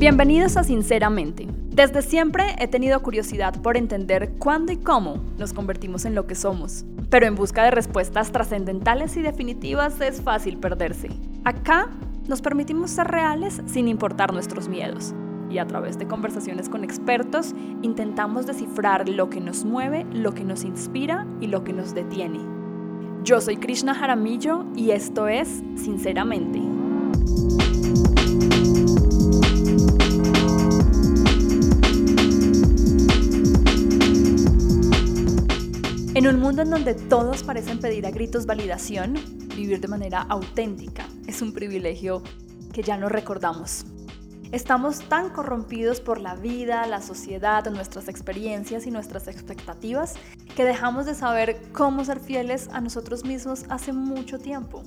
Bienvenidos a Sinceramente. Desde siempre he tenido curiosidad por entender cuándo y cómo nos convertimos en lo que somos. Pero en busca de respuestas trascendentales y definitivas es fácil perderse. Acá nos permitimos ser reales sin importar nuestros miedos. Y a través de conversaciones con expertos intentamos descifrar lo que nos mueve, lo que nos inspira y lo que nos detiene. Yo soy Krishna Jaramillo y esto es Sinceramente. En un mundo en donde todos parecen pedir a gritos validación, vivir de manera auténtica es un privilegio que ya no recordamos. Estamos tan corrompidos por la vida, la sociedad, nuestras experiencias y nuestras expectativas que dejamos de saber cómo ser fieles a nosotros mismos hace mucho tiempo.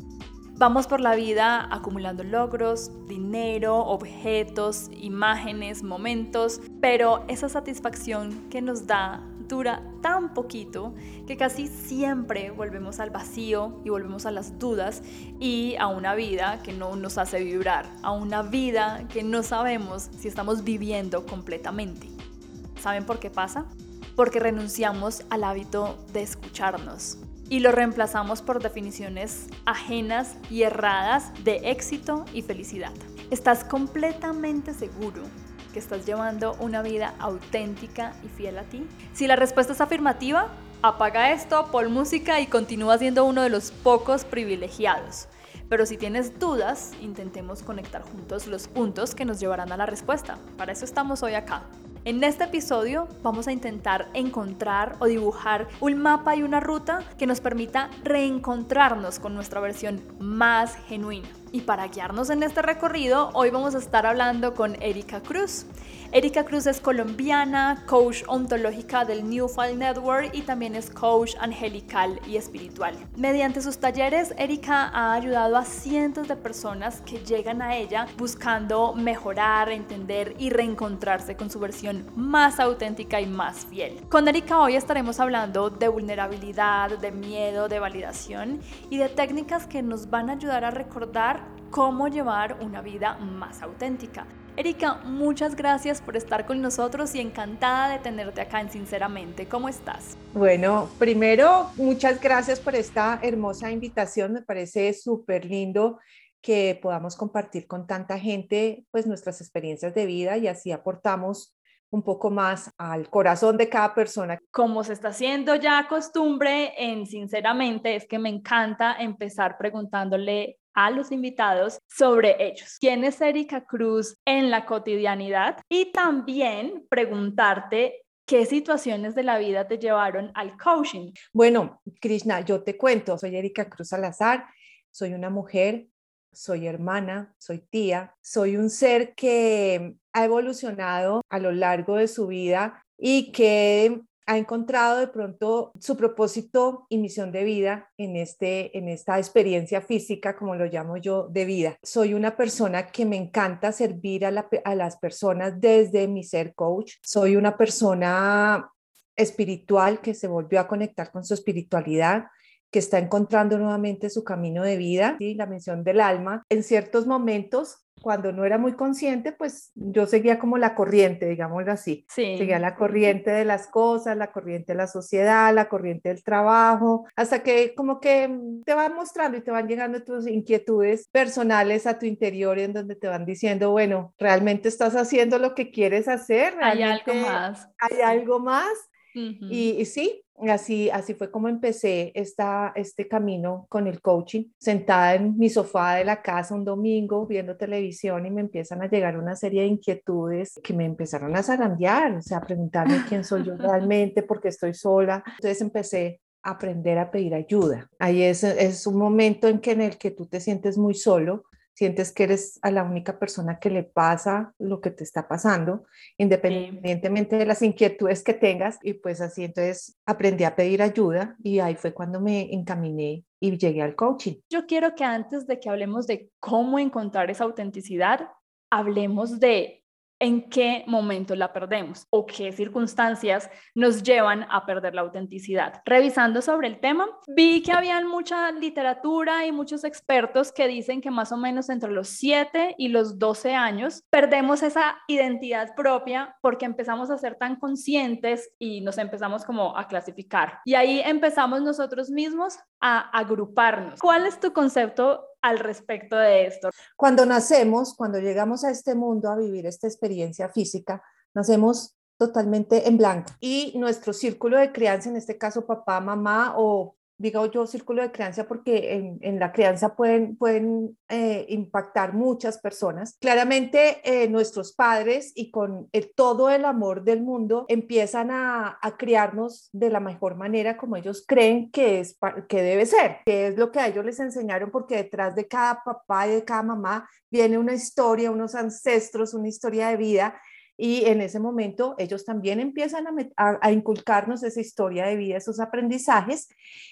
Vamos por la vida acumulando logros, dinero, objetos, imágenes, momentos, pero esa satisfacción que nos da tan poquito que casi siempre volvemos al vacío y volvemos a las dudas y a una vida que no nos hace vibrar, a una vida que no sabemos si estamos viviendo completamente. ¿Saben por qué pasa? Porque renunciamos al hábito de escucharnos y lo reemplazamos por definiciones ajenas y erradas de éxito y felicidad. ¿Estás completamente seguro que estás llevando una vida auténtica y fiel a ti? Si la respuesta es afirmativa, apaga esto, pon música y continúa siendo uno de los pocos privilegiados. Pero si tienes dudas, intentemos conectar juntos los puntos que nos llevarán a la respuesta. Para eso estamos hoy acá. En este episodio vamos a intentar encontrar o dibujar un mapa y una ruta que nos permita reencontrarnos con nuestra versión más genuina. Y para guiarnos en este recorrido, hoy vamos a estar hablando con Erika Cruz. Erika Cruz es colombiana, coach ontológica del New File Network y también es coach angelical y espiritual. Mediante sus talleres, Erika ha ayudado a cientos de personas que llegan a ella buscando mejorar, entender y reencontrarse con su versión más auténtica y más fiel. Con Erika hoy estaremos hablando de vulnerabilidad, de miedo, de validación y de técnicas que nos van a ayudar a recordar cómo llevar una vida más auténtica. Erika, muchas gracias por estar con nosotros y encantada de tenerte acá en Sinceramente. ¿Cómo estás? Bueno, primero, muchas gracias por esta hermosa invitación. Me parece súper lindo que podamos compartir con tanta gente pues nuestras experiencias de vida y así aportamos un poco más al corazón de cada persona. Como se está haciendo ya costumbre en Sinceramente, es que me encanta empezar preguntándole a los invitados sobre ellos. ¿Quién es Erika Cruz en la cotidianidad? Y también preguntarte ¿Qué situaciones de la vida te llevaron al coaching? Bueno, Krishna, yo te cuento, soy Erika Cruz Salazar, soy una mujer, soy hermana, soy tía, soy un ser que ha evolucionado a lo largo de su vida y que ha encontrado de pronto su propósito y misión de vida en, este, en esta experiencia física, como lo llamo yo, de vida. Soy una persona que me encanta servir a, las personas desde mi ser coach. Soy una persona espiritual que se volvió a conectar con su espiritualidad que está encontrando nuevamente su camino de vida, y la misión del alma. En ciertos momentos cuando no era muy consciente, pues yo seguía como la corriente, digámoslo así. Sí. Seguía la corriente de las cosas, la corriente de la sociedad, la corriente del trabajo, hasta que como que te van mostrando y te van llegando tus inquietudes personales a tu interior en donde te van diciendo, bueno, realmente estás haciendo lo que quieres hacer. Hay algo más. Hay algo más. Y, sí, Así, así fue como empecé esta, este camino con el coaching, sentada en mi sofá de la casa un domingo viendo televisión y me empiezan a llegar una serie de inquietudes que me empezaron a zarandear, o sea, a preguntarme quién soy yo realmente, por qué estoy sola. Entonces empecé a aprender a pedir ayuda. Ahí es, es un momento en que en el que tú te sientes muy solo, sientes que eres a la única persona que le pasa lo que te está pasando, independientemente de las inquietudes que tengas. Y pues así entonces aprendí a pedir ayuda y ahí fue cuando me encaminé y llegué al coaching. Yo quiero que antes de que hablemos de cómo encontrar esa autenticidad, hablemos de en qué momento la perdemos o qué circunstancias nos llevan a perder la autenticidad. Revisando sobre el tema, vi que habían mucha literatura y muchos expertos que dicen que más o menos entre los 7 y los 12 años perdemos esa identidad propia porque empezamos a ser tan conscientes y nos empezamos como a clasificar. Y ahí empezamos nosotros mismos a agruparnos. ¿Cuál es tu concepto al respecto de esto? Cuando nacemos, cuando llegamos a este mundo a vivir esta experiencia física, nacemos totalmente en blanco y nuestro círculo de crianza, en este caso papá, mamá o digo yo, círculo de crianza porque en, la crianza pueden, pueden eh, impactar muchas personas. Claramente eh, nuestros padres y con todo el amor del mundo empiezan a, a, criarnos de la mejor manera como ellos creen que, es, que debe ser, que es lo que a ellos les enseñaron porque detrás de cada papá y de cada mamá viene una historia, unos ancestros, una historia de vida y en ese momento ellos también empiezan a, inculcarnos esa historia de vida, esos aprendizajes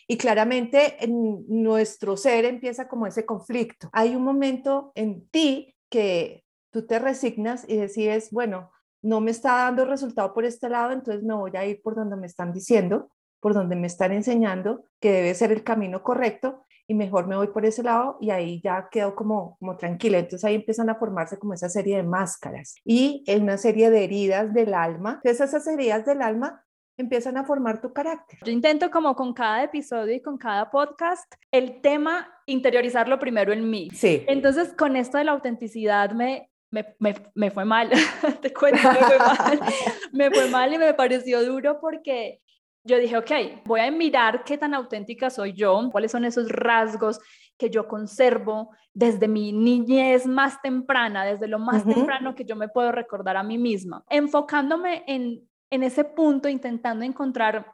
y claramente en nuestro ser empieza como ese conflicto. Hay un momento en ti que tú te resignas y decides, bueno, no me está dando resultado por este lado, entonces me voy a ir por donde me están diciendo, por donde me están enseñando que debe ser el camino correcto y mejor me voy por ese lado y ahí ya quedo como, como tranquila. Entonces ahí empiezan a formarse como esa serie de máscaras y en una serie de heridas del alma. Entonces esas heridas del alma empiezan a formar tu carácter. Yo intento como con cada episodio y con cada podcast el tema interiorizarlo primero en mí. Sí. Entonces con esto de la autenticidad me me, me, me, fue mal, te cuento, me fue mal. me fue mal y me pareció duro porque yo dije, ok, voy a mirar qué tan auténtica soy yo, cuáles son esos rasgos que yo conservo desde mi niñez más temprana, desde lo más temprano que yo me puedo recordar a mí misma, enfocándome en, en ese punto, intentando encontrar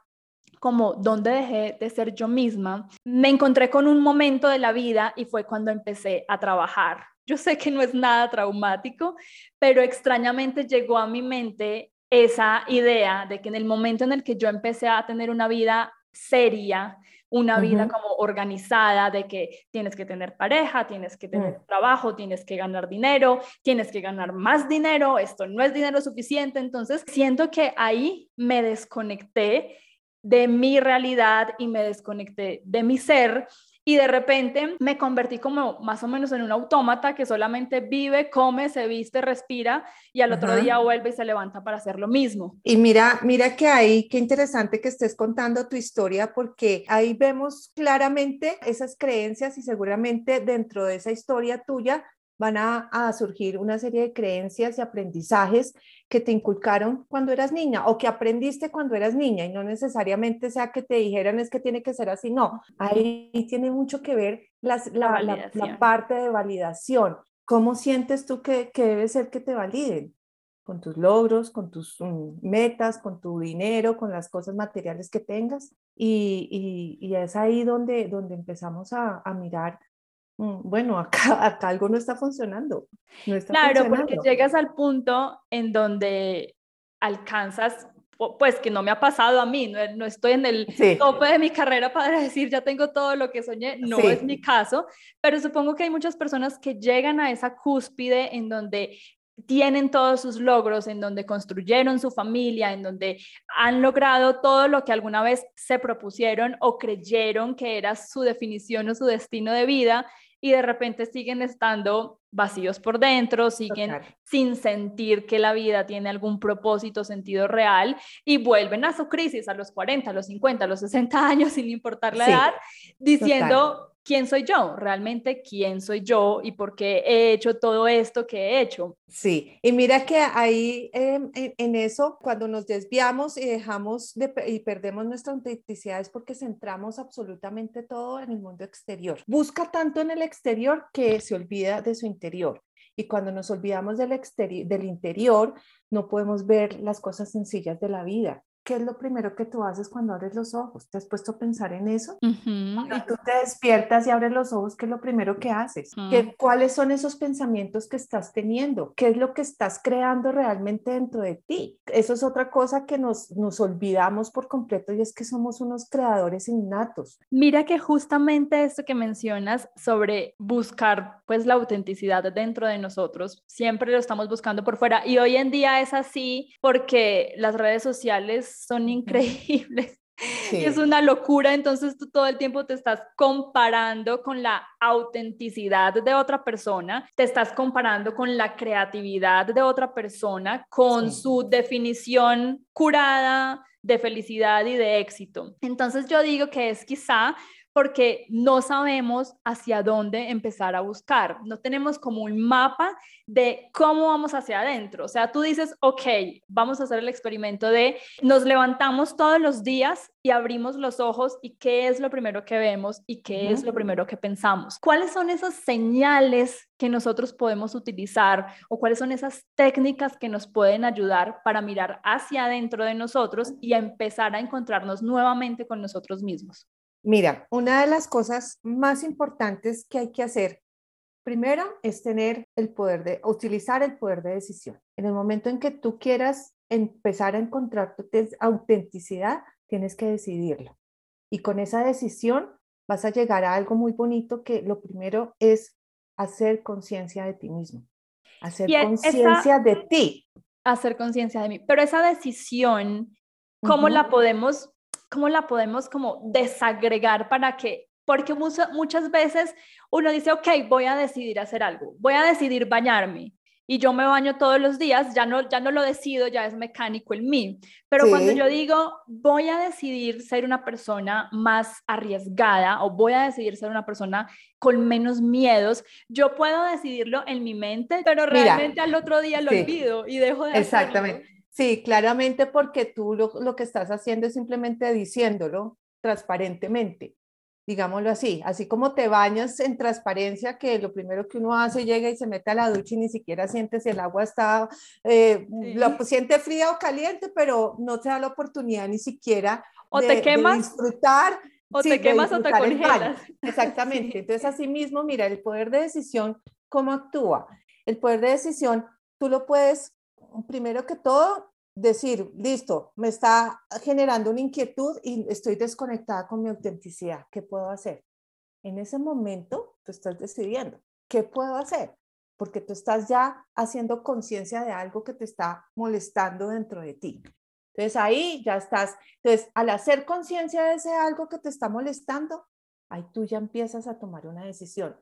como dónde dejé de ser yo misma, me encontré con un momento de la vida y fue cuando empecé a trabajar. Yo sé que no es nada traumático, pero extrañamente llegó a mi mente esa idea de que en el momento en el que yo empecé a tener una vida seria, una vida como organizada, de que tienes que tener pareja, tienes que tener mm. trabajo, tienes que ganar dinero, tienes que ganar más dinero, esto no es dinero suficiente, entonces siento que ahí me desconecté de mi realidad y me desconecté de mi ser y de repente me convertí como más o menos en un autómata que solamente vive, come, se viste, respira y al otro día vuelve y se levanta para hacer lo mismo. Y mira, mira que ahí, qué interesante que estés contando tu historia porque ahí vemos claramente esas creencias y seguramente dentro de esa historia tuya van a, surgir una serie de creencias y aprendizajes que te inculcaron cuando eras niña o que aprendiste cuando eras niña y no necesariamente sea que te dijeran es que tiene que ser así, no, ahí tiene mucho que ver la, la, parte de validación. ¿Cómo sientes tú que, que debe ser que te validen? con tus logros, con tus mm, metas, con tu dinero, con las cosas materiales que tengas. Y, y, es ahí donde, donde empezamos a, a mirar bueno, acá, acá algo no está funcionando. claro, porque llegas al punto en donde alcanzas, pues que no me ha pasado a mí, no, estoy en el tope de mi carrera para decir ya tengo todo lo que soñé, no es mi caso, pero supongo que hay muchas personas que llegan a esa cúspide en donde tienen todos sus logros, en donde construyeron su familia, en donde han logrado todo lo que alguna vez se propusieron o creyeron que era su definición o su destino de vida y de repente siguen estando vacíos por dentro, siguen sin sentir que la vida tiene algún propósito, sentido real y vuelven a su crisis a los 40, a los 50, a los 60 años, sin importar la edad, diciendo, quién soy yo, realmente quién soy yo y por qué he hecho todo esto que he hecho. Sí, y mira que ahí em, en, eso, cuando nos desviamos y dejamos de, y perdemos nuestra autenticidad es porque centramos absolutamente todo en el mundo exterior. Busca tanto en el exterior que se olvida de su Y cuando nos olvidamos del, del interior, no podemos ver las cosas sencillas de la vida ¿qué es lo primero que tú haces cuando abres los ojos? ¿Te has puesto a pensar en eso? Cuando tú te despiertas y abres los ojos, ¿qué es lo primero que haces? ¿Qué, ¿Cuáles son esos pensamientos que estás teniendo? ¿Qué es lo que estás creando realmente dentro de ti? Eso es otra cosa que nos, nos olvidamos por completo y es que somos unos creadores innatos. Mira que justamente esto que mencionas sobre buscar pues la autenticidad dentro de nosotros, siempre lo estamos buscando por fuera y hoy en día es así porque las redes sociales son increíbles. Y es una locura, entonces tú todo el tiempo te estás comparando con la autenticidad de otra persona, te estás comparando con la creatividad de otra persona, con su definición curada de felicidad y de éxito. Entonces yo digo que es quizá porque no sabemos hacia dónde empezar a buscar. No tenemos como un mapa de cómo vamos hacia adentro. O sea, tú dices, ok, vamos a hacer el experimento de nos levantamos todos los días y abrimos los ojos y qué es lo primero que vemos y qué es lo primero que pensamos. ¿Cuáles son esas señales que nosotros podemos utilizar o cuáles son esas técnicas que nos pueden ayudar para mirar hacia adentro de nosotros y a empezar a encontrarnos nuevamente con nosotros mismos? Mira, una de las cosas más importantes que hay que hacer primero es tener el poder de utilizar el poder de decisión. En el momento en que tú quieras empezar a encontrar tu autenticidad, tienes que decidirlo. Y con esa decisión vas a llegar a algo muy bonito que lo primero es hacer conciencia de ti mismo, hacer conciencia de ti. Hacer conciencia de mí. Pero esa decisión, ¿cómo la podemos ¿cómo la podemos como desagregar para que, porque muchas veces uno dice, ok, voy a decidir hacer algo, voy a decidir bañarme y yo me baño todos los días, ya no, ya no lo decido, ya es mecánico en mí. Pero cuando yo digo, voy a decidir ser una persona más arriesgada o voy a decidir ser una persona con menos miedos, yo puedo decidirlo en mi mente, pero realmente al otro día lo olvido y dejo de Exactamente. Sí, claramente porque tú lo, que estás haciendo es simplemente diciéndolo transparentemente, digámoslo así, así como te bañas en transparencia, que lo primero que uno hace llega y se mete a la ducha y ni siquiera siente si el agua está, eh, lo siente fría o caliente, pero no te da la oportunidad ni siquiera o de, te quemas, disfrutar. O te quemas o te congelas. Exactamente. Entonces, así mismo, mira, el poder de decisión, ¿cómo actúa? El poder de decisión, tú lo puedes primero que todo, decir, listo, me está generando una inquietud y estoy desconectada con mi autenticidad. ¿Qué puedo hacer? En ese momento, tú estás decidiendo, ¿qué puedo hacer? Porque tú estás ya haciendo conciencia de algo que te está molestando dentro de ti. Entonces ahí ya estás. Entonces, al hacer conciencia de ese algo que te está molestando, ahí tú ya empiezas a tomar una decisión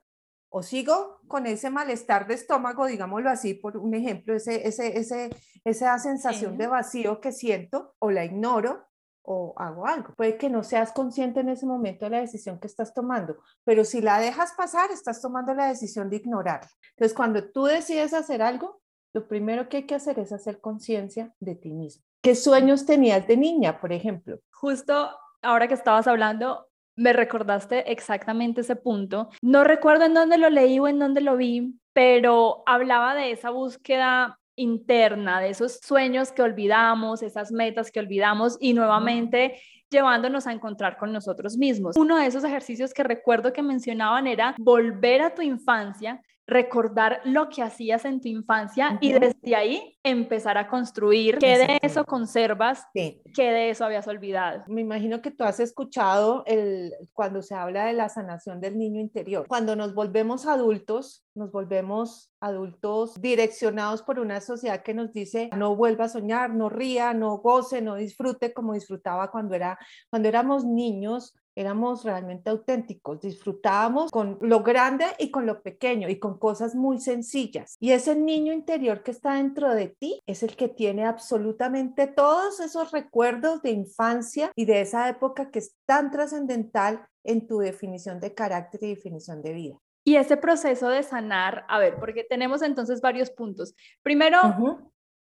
o sigo con ese malestar de estómago, digámoslo así, por un ejemplo, ese, ese, ese, esa sensación de vacío que siento, o la ignoro, o hago algo. Puede que no seas consciente en ese momento de la decisión que estás tomando, pero si la dejas pasar, estás tomando la decisión de ignorarla. Entonces, cuando tú decides hacer algo, lo primero que hay que hacer es hacer conciencia de ti mismo. ¿Qué sueños tenías de niña, por ejemplo? Justo ahora que estabas hablando, me recordaste exactamente ese punto. No recuerdo en dónde lo leí o en dónde lo vi, pero hablaba de esa búsqueda interna, de esos sueños que olvidamos, esas metas que olvidamos y nuevamente llevándonos a encontrar con nosotros mismos. Uno de esos ejercicios que recuerdo que mencionaban era volver a tu infancia, recordar lo que hacías en tu infancia y desde ahí empezar a construir qué de eso conservas, qué de eso habías olvidado. Me imagino que tú has escuchado el, cuando se habla de la sanación del niño interior. Cuando nos volvemos adultos, nos volvemos adultos direccionados por una sociedad que nos dice no vuelva a soñar, no ría, no goce, no disfrute como disfrutaba cuando, era, cuando éramos niños éramos realmente auténticos, disfrutábamos con lo grande y con lo pequeño y con cosas muy sencillas. Y ese niño interior que está dentro de ti es el que tiene absolutamente todos esos recuerdos de infancia y de esa época que es tan trascendental en tu definición de carácter y definición de vida. Y ese proceso de sanar, a ver, porque tenemos entonces varios puntos. Primero,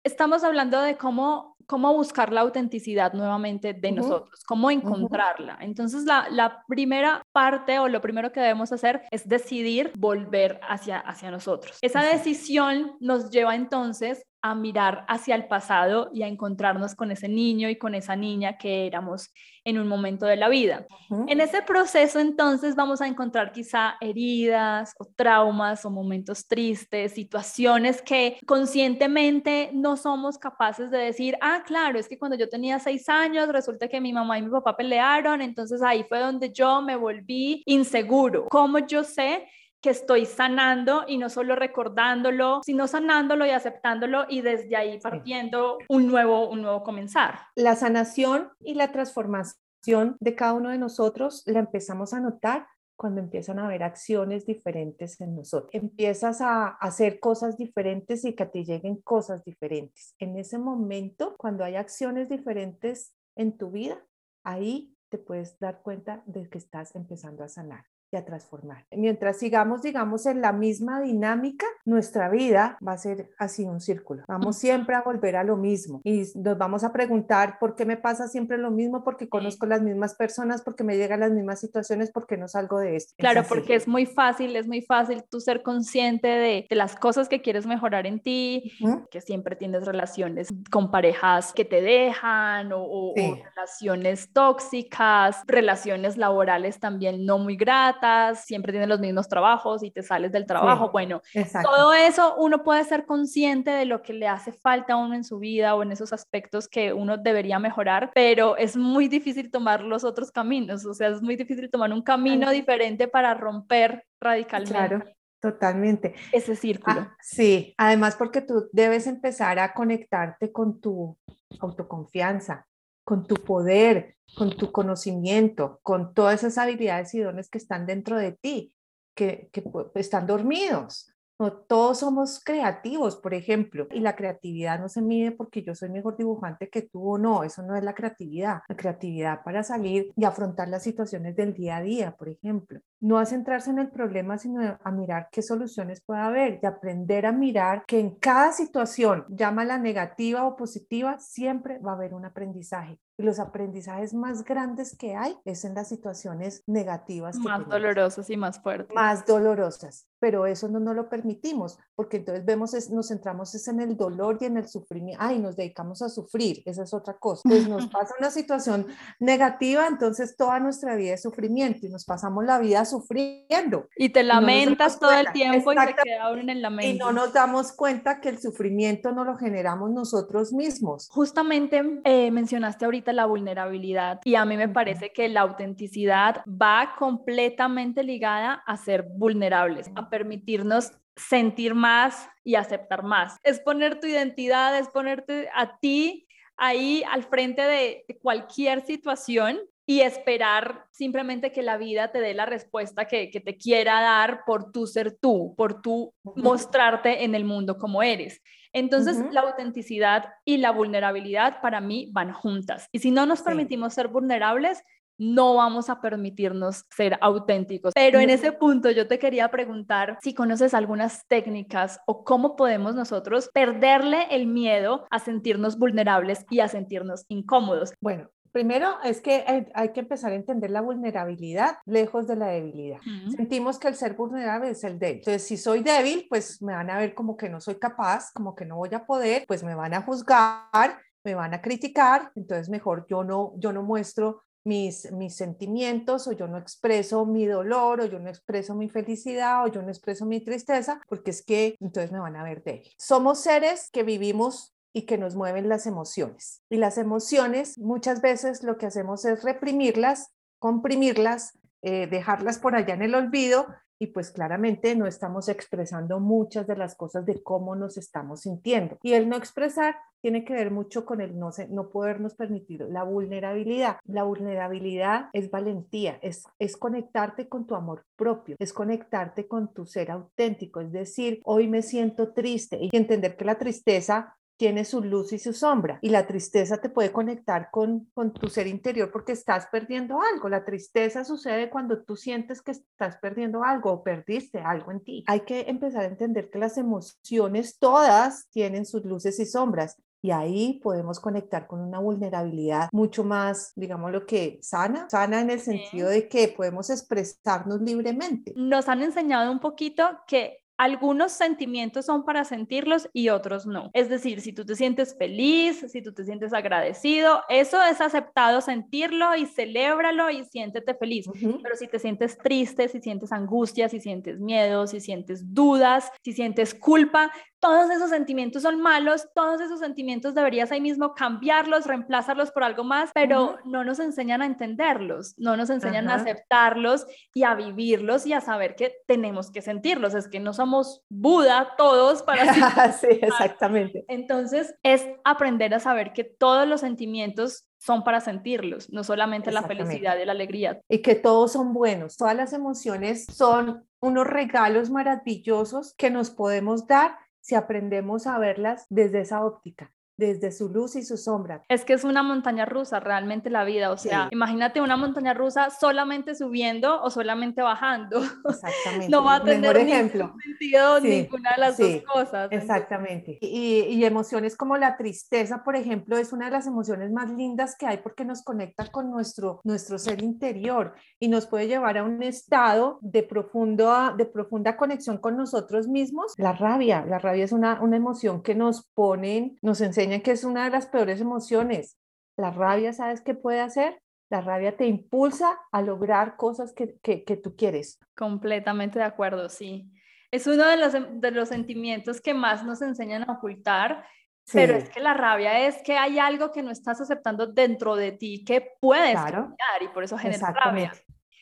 estamos hablando de cómo cómo buscar la autenticidad nuevamente de nosotros, cómo encontrarla. Entonces, la, la, primera parte o lo primero que debemos hacer es decidir volver hacia, hacia nosotros. Esa decisión nos lleva entonces a mirar hacia el pasado y a encontrarnos con ese niño y con esa niña que éramos en un momento de la vida. En ese proceso entonces vamos a encontrar quizá heridas o traumas o momentos tristes, situaciones que conscientemente no somos capaces de decir, ah, claro, es que cuando yo tenía seis años resulta que mi mamá y mi papá pelearon, entonces ahí fue donde yo me volví inseguro. ¿Cómo yo sé? Que estoy sanando y no solo recordándolo, sino sanándolo y aceptándolo y desde ahí partiendo un nuevo, un nuevo comenzar. La sanación y la transformación de cada uno de nosotros la empezamos a notar cuando empiezan a haber acciones diferentes en nosotros. Empiezas a hacer cosas diferentes y que te lleguen cosas diferentes. En ese momento, cuando hay acciones diferentes en tu vida, ahí te puedes dar cuenta de que estás empezando a sanar a transformar. Mientras sigamos, digamos, en la misma dinámica, nuestra vida va a ser así un círculo. Vamos siempre a volver a lo mismo y nos vamos a preguntar por qué me pasa siempre lo mismo, porque conozco las mismas personas, porque me llegan las mismas situaciones, porque no salgo de esto. Claro, porque es muy fácil, es muy fácil tú ser consciente de, de las cosas que quieres mejorar en ti, que siempre tienes relaciones con parejas que te dejan o, o relaciones tóxicas, relaciones laborales también no muy gratas siempre tienes los mismos trabajos y te sales del trabajo. bueno, todo eso uno puede ser consciente de lo que le hace falta a uno en su vida o en esos aspectos que uno debería mejorar, pero es muy difícil tomar los otros caminos, o sea, es muy difícil tomar un camino diferente para romper radicalmente. Claro. Totalmente. Ese círculo. Ah, sí, además porque tú debes empezar a conectarte con tu autoconfianza, con tu poder, con tu conocimiento, con todas esas habilidades y dones que están dentro de ti, que, que están dormidos. No, todos somos creativos, por ejemplo, y la creatividad no se mide porque yo soy mejor dibujante que tú o no, eso no es la creatividad. La creatividad para salir y afrontar las situaciones del día a día, por ejemplo. No a centrarse en el problema, sino a mirar qué soluciones puede haber y aprender a mirar que en cada situación, llámala negativa o positiva, siempre va a haber un aprendizaje. Y los aprendizajes más grandes que hay es en las situaciones negativas. más dolorosas y más fuertes. Más dolorosas, pero eso no nos lo permitimos, porque entonces vemos, nos centramos es en el dolor y en el sufrimiento. Ay, nos dedicamos a sufrir, esa es otra cosa. Pues nos pasa una situación negativa, entonces toda nuestra vida es sufrimiento y nos pasamos la vida sufriendo. Y te lamentas todo el tiempo y te queda en el lamento. Y no nos damos cuenta que el sufrimiento no lo generamos nosotros mismos. Justamente eh, mencionaste ahorita la vulnerabilidad y a mí me parece que la autenticidad va completamente ligada a ser vulnerables, a permitirnos sentir más y aceptar más. Es poner tu identidad, es ponerte a ti ahí al frente de cualquier situación y esperar simplemente que la vida te dé la respuesta que, te quiera dar por tu ser tú, por tu mostrarte en el mundo como eres. Entonces, la autenticidad y la vulnerabilidad para mí van juntas. Y si no nos permitimos ser vulnerables, no vamos a permitirnos ser auténticos. Pero en ese punto yo te quería preguntar si conoces algunas técnicas o cómo podemos nosotros perderle el miedo a sentirnos vulnerables y a sentirnos incómodos. Bueno, Primero es que hay, que empezar a entender la vulnerabilidad lejos de la debilidad. Sentimos que el ser vulnerable es el débil. Entonces, si soy débil, pues me van a ver como que no soy capaz, como que no voy a poder, pues me van a juzgar, me van a criticar, entonces mejor yo no, yo no muestro mis, mis sentimientos o yo no expreso mi dolor o yo no expreso mi felicidad o yo no expreso mi tristeza porque es que entonces me van a ver débil. Somos seres que vivimos y que nos mueven las emociones. Y las emociones muchas veces lo que hacemos es reprimirlas, comprimirlas, eh, dejarlas por allá en el olvido y pues claramente no estamos expresando muchas de las cosas de cómo nos estamos sintiendo. Y el no expresar tiene que ver mucho con el no, no podernos permitir la vulnerabilidad. La vulnerabilidad es valentía, es, es conectarte con tu amor propio, es conectarte con tu ser auténtico, es decir, hoy me siento triste y entender que la tristeza tiene su luz y su sombra. Y la tristeza te puede conectar con, con tu ser interior porque estás perdiendo algo. La tristeza sucede cuando tú sientes que estás perdiendo algo o perdiste algo en ti. Hay que empezar a entender que las emociones todas tienen sus luces y sombras. Y ahí podemos conectar con una vulnerabilidad mucho más, digamos lo que sana, sana en el sentido de que podemos expresarnos libremente. Nos han enseñado un poquito que algunos sentimientos son para sentirlos y otros no. Es decir, si tú te sientes feliz, si tú te sientes agradecido, eso es aceptado sentirlo y celébralo y siéntete feliz. Pero si te sientes triste, si sientes angustia, si sientes miedo, si sientes dudas, si sientes culpa, todos esos sentimientos son malos, todos esos sentimientos deberías ahí mismo cambiarlos, reemplazarlos por algo más, pero no nos enseñan a entenderlos, no nos enseñan a aceptarlos y a vivirlos y a saber que tenemos que sentirlos. Es que no somos Buda todos para... sí, exactamente. Entonces es aprender a saber que todos los sentimientos son para sentirlos, no solamente la felicidad y la alegría. Y que todos son buenos, todas las emociones son unos regalos maravillosos que nos podemos dar si aprendemos a verlas desde esa óptica desde su luz y su sombra. Es que es una montaña rusa realmente la vida, o sea, imagínate una montaña rusa solamente subiendo o solamente bajando. Exactamente. no va a tener ejemplo. sentido ninguna de las dos cosas. Exactamente. Y, y, emociones como la tristeza, por ejemplo, es una de las emociones más lindas que hay porque nos conecta con nuestro, nuestro ser interior y nos puede llevar a un estado de, profundo, de profunda conexión con nosotros mismos. La rabia, la rabia es una, una emoción que nos pone, nos enseña que es una de las peores emociones. La rabia, ¿sabes qué puede hacer? La rabia te impulsa a lograr cosas que, que, tú quieres. Completamente de acuerdo, sí. Es uno de los, de los sentimientos que más nos enseñan a ocultar, pero es que la rabia es que hay algo que no estás aceptando dentro de ti que puedes cambiar y por eso genera rabia.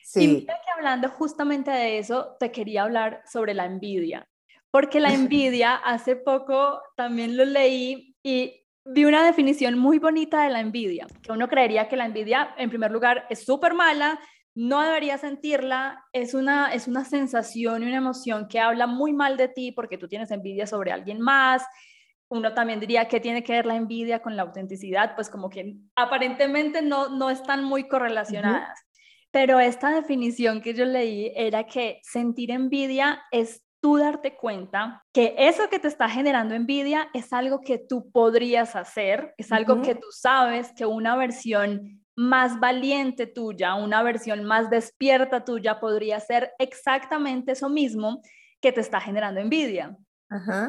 Sí. Y mira que hablando justamente de eso, te quería hablar sobre la envidia, porque la envidia hace poco también lo leí y vi una definición muy bonita de la envidia, que uno creería que la envidia, en primer lugar, es súper mala, no debería sentirla, es una, es una sensación y una emoción que habla muy mal de ti porque tú tienes envidia sobre alguien más. Uno también diría que tiene que ver la envidia con la autenticidad, pues como que aparentemente no, no están muy correlacionadas. Pero esta definición que yo leí era que sentir envidia es tú darte cuenta que eso que te está generando envidia es algo que tú podrías hacer, es algo que tú sabes que una versión más valiente tuya, una versión más despierta tuya podría ser exactamente eso mismo que te está generando envidia.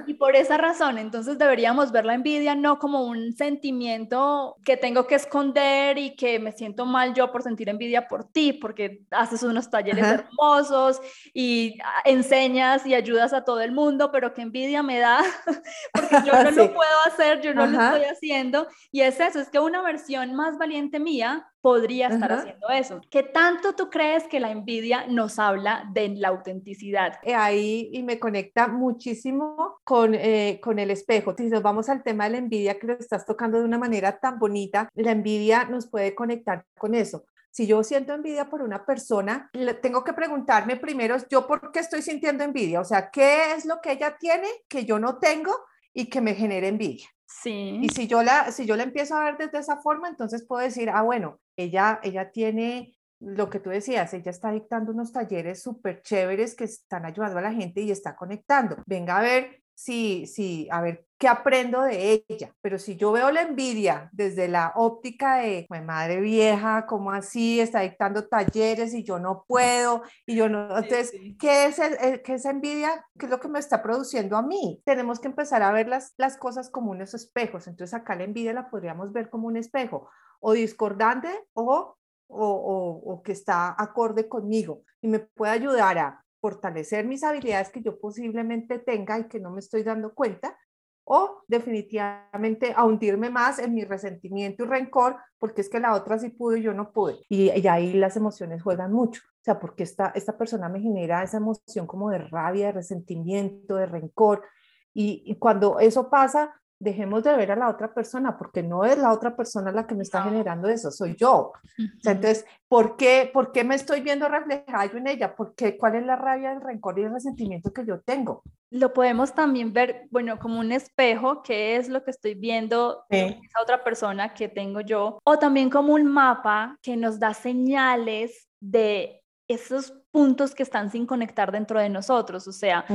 Y por esa razón, entonces deberíamos ver la envidia no como un sentimiento que tengo que esconder y que me siento mal yo por sentir envidia por ti, porque haces unos talleres hermosos y enseñas y ayudas a todo el mundo, pero que envidia me da porque yo no lo puedo hacer, yo no lo estoy haciendo. Y es eso, es que una versión más valiente mía podría estar haciendo eso. ¿Qué tanto tú crees que la envidia nos habla de la autenticidad? Eh, ahí y me conecta muchísimo con, eh, con el espejo. Si nos vamos al tema de la envidia, que lo estás tocando de una manera tan bonita, la envidia nos puede conectar con eso. Si yo siento envidia por una persona, tengo que preguntarme primero, ¿yo por qué estoy sintiendo envidia? O sea, ¿qué es lo que ella tiene que yo no tengo y que me genere envidia? Y si yo la, si yo la empiezo a ver desde esa forma, entonces puedo decir, ah, bueno, ella, ella tiene lo que tú decías, ella está dictando unos talleres súper chéveres que están ayudando a la gente y está conectando. Venga a ver si, si, a ver qué aprendo de ella. Pero si yo veo la envidia desde la óptica de, mi madre vieja, ¿cómo así? Está dictando talleres y yo no puedo, y yo no. Entonces, ¿qué, es ¿qué es envidia? ¿Qué es lo que me está produciendo a mí? Tenemos que empezar a ver las, las cosas como unos espejos. Entonces, acá la envidia la podríamos ver como un espejo, o discordante o o, o, que está acorde conmigo y me puede ayudar a fortalecer mis habilidades que yo posiblemente tenga y que no me estoy dando cuenta, o definitivamente a más en mi resentimiento y rencor, porque es que la otra sí pudo y yo no pude. Y, ahí las emociones juegan mucho. O sea, porque esta, esta persona me genera esa emoción como de rabia, de resentimiento, de rencor. Y, y cuando eso pasa, dejemos de ver a la otra persona, porque no es la otra persona la que me está generando eso, soy yo. entonces, ¿por qué, ¿por qué me estoy viendo reflejada yo en ella? ¿Por qué, ¿Cuál es la rabia, el rencor y el resentimiento que yo tengo? Lo podemos también ver, bueno, como un espejo, qué es lo que estoy viendo en esa otra persona que tengo yo, o también como un mapa que nos da señales de esos puntos que están sin conectar dentro de nosotros. O sea,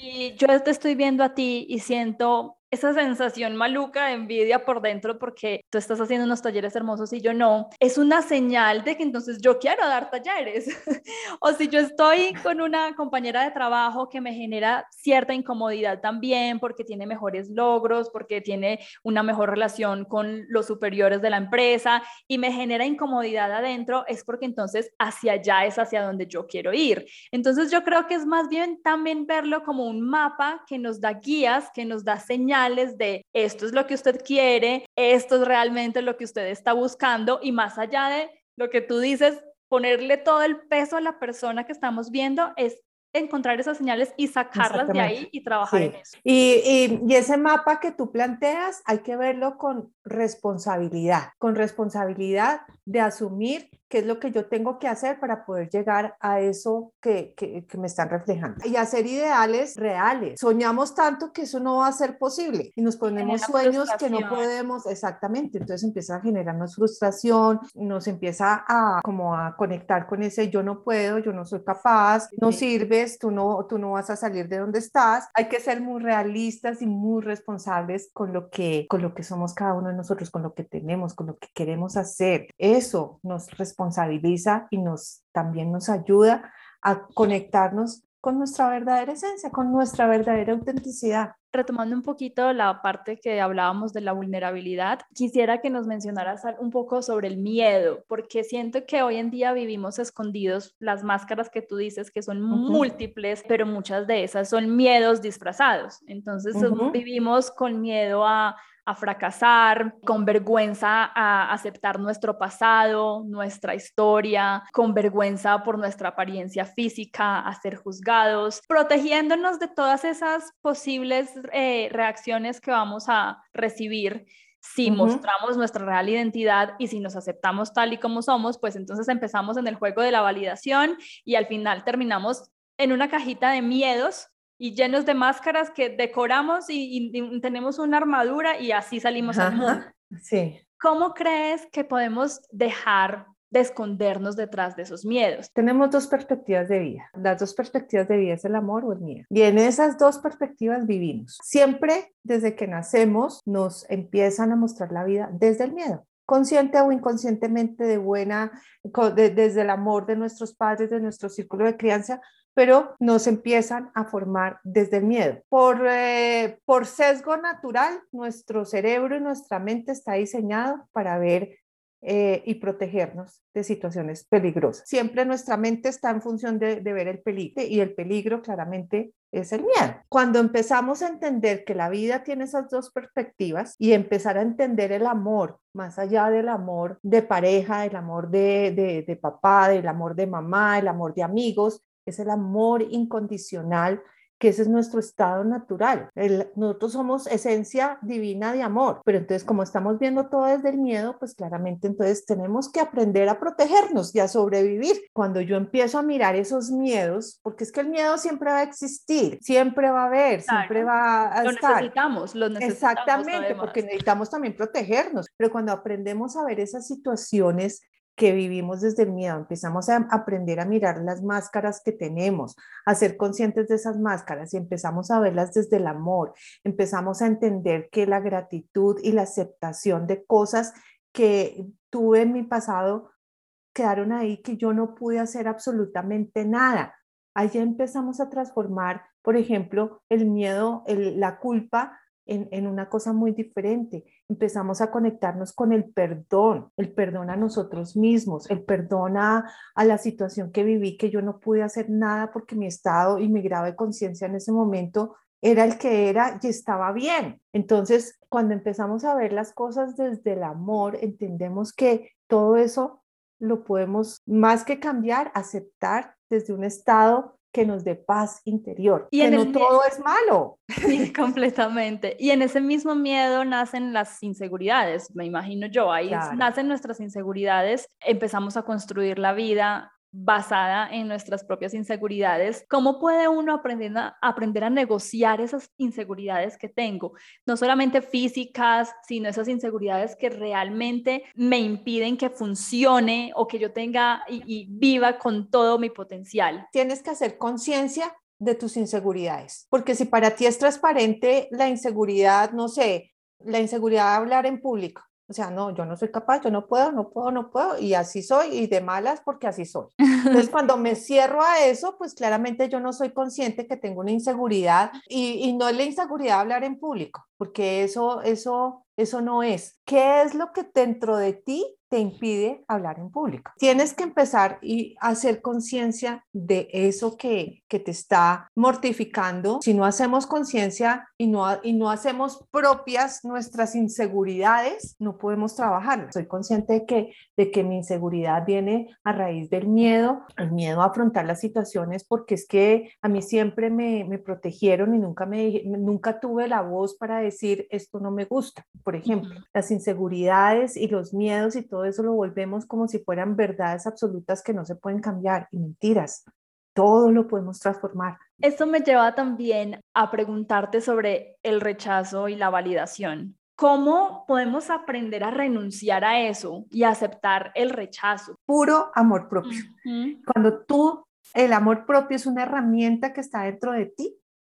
y yo te estoy viendo a ti y siento esa sensación maluca de envidia por dentro porque tú estás haciendo unos talleres hermosos y yo no, es una señal de que entonces yo quiero dar talleres. o si yo estoy con una compañera de trabajo que me genera cierta incomodidad también porque tiene mejores logros, porque tiene una mejor relación con los superiores de la empresa y me genera incomodidad adentro, es porque entonces hacia allá es hacia donde yo quiero ir. Entonces yo creo que es más bien también verlo como un mapa que nos da guías, que nos da señales de esto es lo que usted quiere, esto es realmente lo que usted está buscando y más allá de lo que tú dices, ponerle todo el peso a la persona que estamos viendo es encontrar esas señales y sacarlas de ahí y trabajar en eso. Y, y, ese mapa que tú planteas hay que verlo con responsabilidad, con responsabilidad de asumir qué es lo que yo tengo que hacer para poder llegar a eso que, que, me están reflejando. Y hacer ideales reales. Soñamos tanto que eso no va a ser posible y nos ponemos sueños que no podemos, exactamente. Entonces empieza a generarnos frustración, nos empieza a como a conectar con ese yo no puedo, yo no soy capaz, no sirves, tú no, tú no vas a salir de donde estás. Hay que ser muy realistas y muy responsables con lo que, con lo que somos cada uno nosotros, con lo que tenemos, con lo que queremos hacer. Eso nos responsabiliza y nos también nos ayuda a conectarnos con nuestra verdadera esencia, con nuestra verdadera autenticidad. Retomando un poquito la parte que hablábamos de la vulnerabilidad, quisiera que nos mencionaras un poco sobre el miedo, porque siento que hoy en día vivimos escondidos las máscaras que tú dices que son múltiples, pero muchas de esas son miedos disfrazados. Entonces vivimos con miedo a a fracasar, con vergüenza a aceptar nuestro pasado, nuestra historia, con vergüenza por nuestra apariencia física, a ser juzgados, protegiéndonos de todas esas posibles eh, reacciones que vamos a recibir si mostramos nuestra real identidad y si nos aceptamos tal y como somos, pues entonces empezamos en el juego de la validación y al final terminamos en una cajita de miedos y llenos de máscaras que decoramos y, tenemos una armadura y así salimos al mundo. Sí. ¿Cómo crees que podemos dejar de escondernos detrás de esos miedos? Tenemos dos perspectivas de vida. Las dos perspectivas de vida es el amor o el miedo. Y en esas dos perspectivas vivimos. Siempre desde que nacemos nos empiezan a mostrar la vida desde el miedo consciente o inconscientemente de buena, desde el amor de nuestros padres, de nuestro círculo de crianza, pero nos empiezan a formar desde el miedo. Por, eh, por sesgo natural, nuestro cerebro y nuestra mente está diseñado para ver eh, y protegernos de situaciones peligrosas. Siempre nuestra mente está en función de, ver el peligro y el peligro claramente es el miedo. Cuando empezamos a entender que la vida tiene esas dos perspectivas y empezar a entender el amor, más allá del amor de pareja, el amor de, de, de papá, del amor de mamá, el amor de amigos, es el amor incondicional que ese es nuestro estado natural. nosotros somos esencia divina de amor, pero entonces como estamos viendo todo desde el miedo, pues claramente entonces tenemos que aprender a protegernos y a sobrevivir. Cuando yo empiezo a mirar esos miedos, porque es que el miedo siempre va a existir, siempre va a haber, siempre va a estar. Lo necesitamos, lo necesitamos. Exactamente, porque necesitamos también protegernos, pero cuando aprendemos a ver esas situaciones que vivimos desde el miedo, empezamos a aprender a mirar las máscaras que tenemos, a ser conscientes de esas máscaras y empezamos a verlas desde el amor, empezamos a entender que la gratitud y la aceptación de cosas que tuve en mi pasado quedaron ahí, que yo no pude hacer absolutamente nada. Allí empezamos a transformar, por ejemplo, el miedo, la culpa en, una cosa muy diferente. Empezamos a conectarnos con el perdón, el perdón a nosotros mismos, el perdón a, la situación que viví, que yo no pude hacer nada porque mi estado y mi grado de conciencia en ese momento era el que era y estaba bien. Entonces, cuando empezamos a ver las cosas desde el amor, entendemos que todo eso lo podemos más que cambiar, aceptar desde un estado que nos dé paz interior, y que no todo es malo. Sí, completamente. Y en ese mismo miedo nacen las inseguridades, me imagino yo, ahí nacen nuestras inseguridades, empezamos a construir la vida basada en nuestras propias inseguridades, ¿cómo puede uno aprender a, aprender a negociar esas inseguridades que tengo? No solamente físicas, sino esas inseguridades que realmente me impiden que funcione o que yo tenga y, y viva con todo mi potencial. Tienes que hacer conciencia de tus inseguridades. Porque si para ti es transparente la inseguridad, no sé, la inseguridad de hablar en público, o sea, no, yo no soy capaz, yo no puedo, no puedo, no puedo, y así soy, y de malas porque así soy. Entonces, cuando me cierro a eso, pues claramente yo no soy consciente que tengo una inseguridad, y, y no es la inseguridad hablar en público, porque eso, eso, eso no es. ¿Qué es lo que dentro de ti te impide hablar en público. Tienes que empezar y hacer conciencia de eso que, que te está mortificando. Si no hacemos conciencia y no, y no hacemos propias nuestras inseguridades, no podemos trabajar. Soy consciente de que, de que mi inseguridad viene a raíz del miedo, el miedo a afrontar las situaciones, porque es que a mí siempre me, me protegieron y nunca, me, nunca tuve la voz para decir esto no me gusta. Por ejemplo, las inseguridades y los miedos y todo eso lo volvemos como si fueran verdades absolutas que no se pueden cambiar y mentiras. Todo lo podemos transformar. Esto me lleva también a preguntarte sobre el rechazo y la validación. ¿Cómo podemos aprender a renunciar a eso y aceptar el rechazo? Puro amor propio. Cuando tú, el amor propio es una herramienta que está dentro de ti,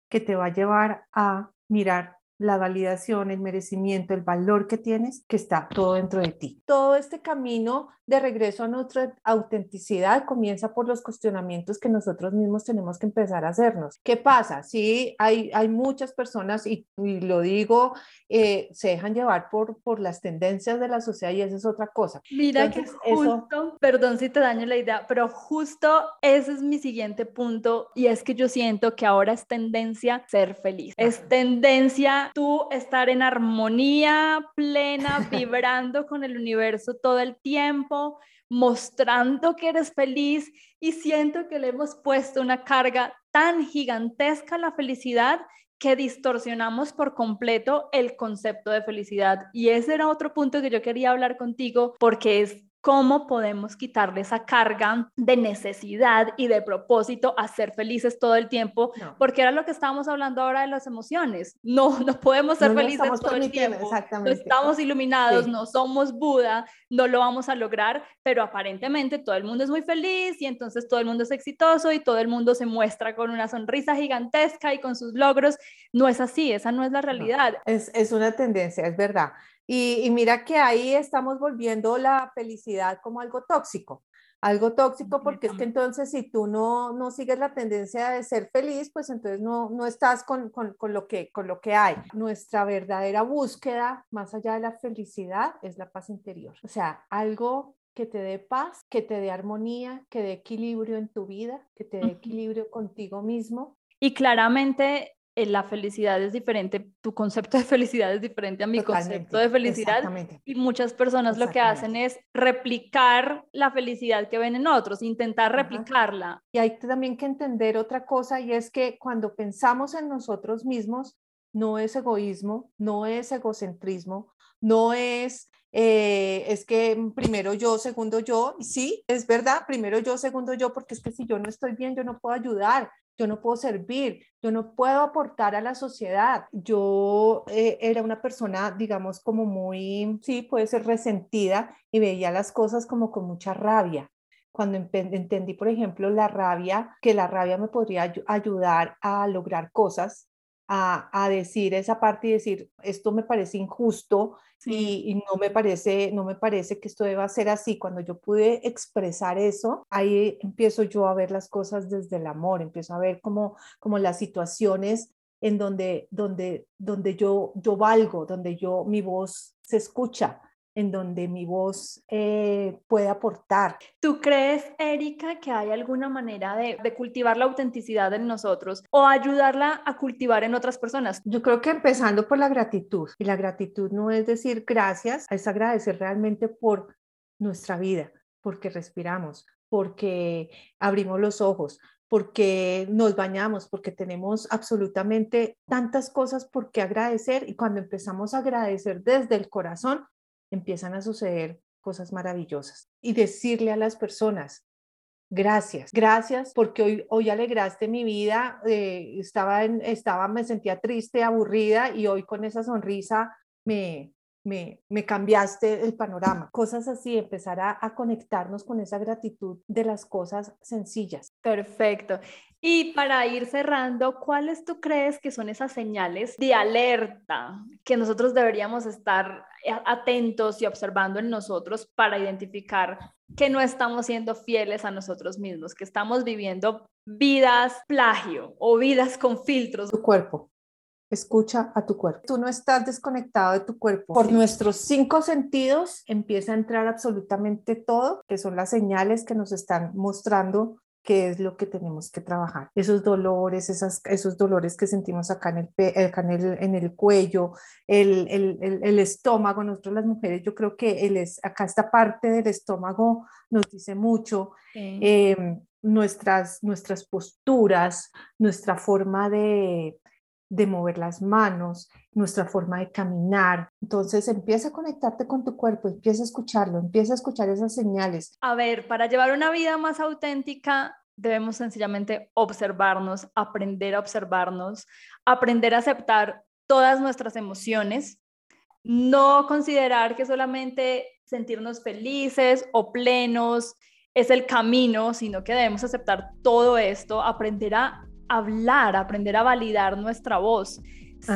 que te va a llevar a mirar la validación, el merecimiento, el valor que tienes, que está todo dentro de ti. Todo este camino de regreso a nuestra autenticidad comienza por los cuestionamientos que nosotros mismos tenemos que empezar a hacernos. ¿Qué pasa? Sí, hay, hay muchas personas, y, lo digo, eh, se dejan llevar por, por las tendencias de la sociedad y esa es otra cosa. Mira que justo, perdón si te daño la idea, pero justo ese es mi siguiente punto y es que yo siento que ahora es tendencia ser feliz. Es tendencia tú estar en armonía plena, vibrando con el universo todo el tiempo mostrando que eres feliz y siento que le hemos puesto una carga tan gigantesca a la felicidad que distorsionamos por completo el concepto de felicidad. Y ese era otro punto que yo quería hablar contigo porque es cómo podemos quitarle esa carga de necesidad y de propósito a ser felices todo el tiempo, porque era lo que estábamos hablando ahora de las emociones. No, no podemos ser felices todo el tiempo. No estamos iluminados, no somos Buda, no lo vamos a lograr, pero aparentemente todo el mundo es muy feliz y entonces todo el mundo es exitoso y todo el mundo se muestra con una sonrisa gigantesca y con sus logros. No es así, esa no es la realidad. es, es una tendencia, es verdad. Y, mira que ahí estamos volviendo la felicidad como algo tóxico, algo tóxico porque es que entonces si tú no, no sigues la tendencia de ser feliz, pues entonces no, no estás con, con, con, lo que, con lo que hay. Nuestra verdadera búsqueda, más allá de la felicidad, es la paz interior. O sea, algo que te dé paz, que te dé armonía, que dé equilibrio en tu vida, que te dé equilibrio contigo mismo. Y claramente la felicidad es diferente, tu concepto de felicidad es diferente a mi concepto de felicidad. Y muchas personas lo que hacen es replicar la felicidad que ven en otros, intentar replicarla. Y hay también que entender otra cosa y es que cuando pensamos en nosotros mismos, no es egoísmo, no es egocentrismo, no es eh, es que primero yo, segundo yo, sí, es verdad, primero yo, segundo yo, porque es que si yo no estoy bien, yo no puedo ayudar, yo no puedo servir, yo no puedo aportar a la sociedad. Yo eh, era una persona, digamos, como muy, sí, puede ser resentida y veía las cosas como con mucha rabia. Cuando entendí, por ejemplo, la rabia, que la rabia me podría ayudar a lograr cosas, a, decir esa parte y decir, esto me parece injusto y, no, me parece, no me parece que esto deba ser así. Cuando yo pude expresar eso, ahí empiezo yo a ver las cosas desde el amor, empiezo a ver como, como las situaciones en donde, donde, donde yo, yo valgo, donde yo, mi voz se escucha, en donde mi voz eh, puede aportar. ¿Tú crees, Erika, que hay alguna manera de, de, cultivar la autenticidad en nosotros o ayudarla a cultivar en otras personas? Yo creo que empezando por la gratitud. Y la gratitud no es decir gracias, es agradecer realmente por nuestra vida, porque respiramos, porque abrimos los ojos, porque nos bañamos, porque tenemos absolutamente tantas cosas por qué agradecer y cuando empezamos a agradecer desde el corazón, empiezan a suceder cosas maravillosas. Y decirle a las personas, gracias, gracias porque hoy, hoy alegraste mi vida, eh, estaba, en, estaba, me sentía triste, aburrida y hoy con esa sonrisa me, me, me cambiaste el panorama. Cosas así, empezar a, a conectarnos con esa gratitud de las cosas sencillas. Perfecto. Y para ir cerrando, ¿cuáles tú crees que son esas señales de alerta que nosotros deberíamos estar atentos y observando en nosotros para identificar que no estamos siendo fieles a nosotros mismos, que estamos viviendo vidas plagio o vidas con filtros? Tu cuerpo. Escucha a tu cuerpo. Tú no estás desconectado de tu cuerpo. Por nuestros cinco sentidos empieza a entrar absolutamente todo, que son las señales que nos están mostrando qué es lo que tenemos que trabajar. Esos dolores, esas, esos dolores que sentimos acá en el, acá en el, en el cuello, el, el, el, estómago. Nosotros las mujeres, yo creo que el es, acá esta parte del estómago nos dice mucho. Em, nuestras, nuestras posturas, nuestra forma de, de mover las manos, nuestra forma de caminar. Entonces empieza a conectarte con tu cuerpo, empieza a escucharlo, empieza a escuchar esas señales. A ver, para llevar una vida más auténtica, debemos sencillamente observarnos, aprender a observarnos, aprender a aceptar todas nuestras emociones, no considerar que solamente sentirnos felices o plenos es el camino, sino que debemos aceptar todo esto, aprender a hablar, aprender a validar nuestra voz,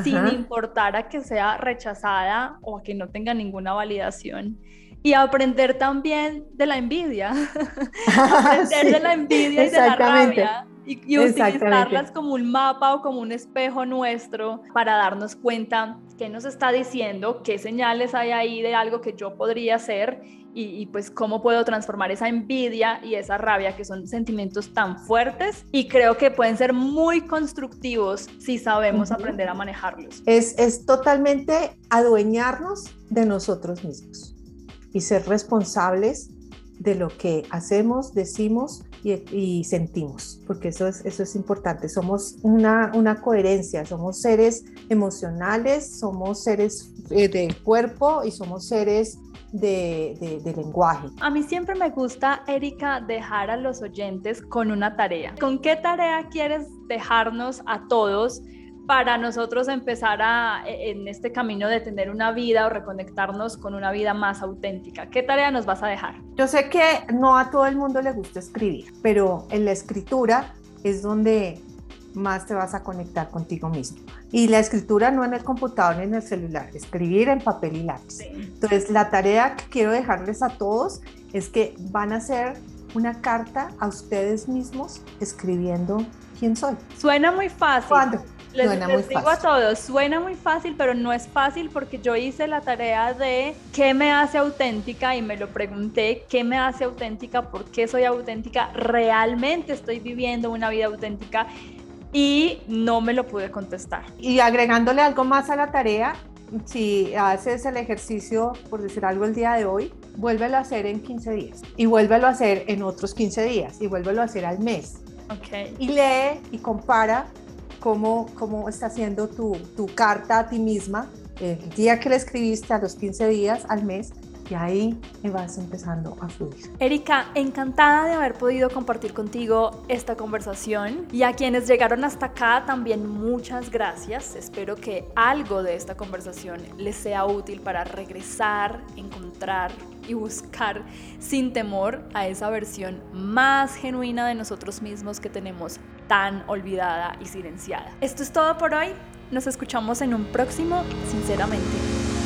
sin importar a que sea rechazada o a que no tenga ninguna validación. Y aprender también de la envidia, aprender de la envidia y de la rabia y, y utilizarlas como un mapa o como un espejo nuestro para darnos cuenta qué nos está diciendo, qué señales hay ahí de algo que yo podría hacer y, pues cómo puedo transformar esa envidia y esa rabia que son sentimientos tan fuertes y creo que pueden ser muy constructivos si sabemos aprender a manejarlos. Es, es totalmente adueñarnos de nosotros mismos y ser responsables de lo que hacemos, decimos y, sentimos, porque eso es, eso es importante. Somos una, una coherencia, somos seres emocionales, somos seres eh, de cuerpo y somos seres de, de, lenguaje. A mí siempre me gusta, Erika, dejar a los oyentes con una tarea. ¿Con qué tarea quieres dejarnos a todos? Para nosotros empezar a, e, en este camino de tener una vida o reconectarnos con una vida más auténtica? ¿Qué tarea nos vas a dejar? Yo sé que no a todo el mundo le gusta escribir, pero en la escritura es donde más te vas a conectar contigo mismo. Y la escritura no en el computador ni en el celular, escribir en papel y lápiz. Entonces, la tarea que quiero dejarles a todos es que van a hacer una carta a ustedes mismos escribiendo quién soy. Suena muy fácil. ¿Cuándo? Les, digo a todos, suena muy fácil, pero no es fácil porque yo hice la tarea de qué me hace auténtica y me lo pregunté, ¿qué me hace auténtica? ¿Por qué soy auténtica? ¿Realmente estoy viviendo una vida auténtica? y no me lo pude contestar. Y agregándole algo más a la tarea, si haces el ejercicio, por decir algo, el día de hoy, vuélvelo a hacer en 15 días y vuélvelo a hacer en otros 15 días y vuélvelo a hacer al mes. Okay. Y lee y compara cómo, cómo está haciendo tu, tu carta a ti misma el día que le escribiste, a los 15 días, al mes, y ahí vas empezando a fluir. Erika, encantada de haber podido compartir contigo esta conversación y a quienes llegaron hasta acá también muchas gracias. Espero que algo de esta conversación les sea útil para regresar, encontrar y buscar sin temor a esa versión más genuina de nosotros mismos que tenemos tan olvidada y silenciada. Esto es todo por hoy. Nos escuchamos en un próximo, sinceramente.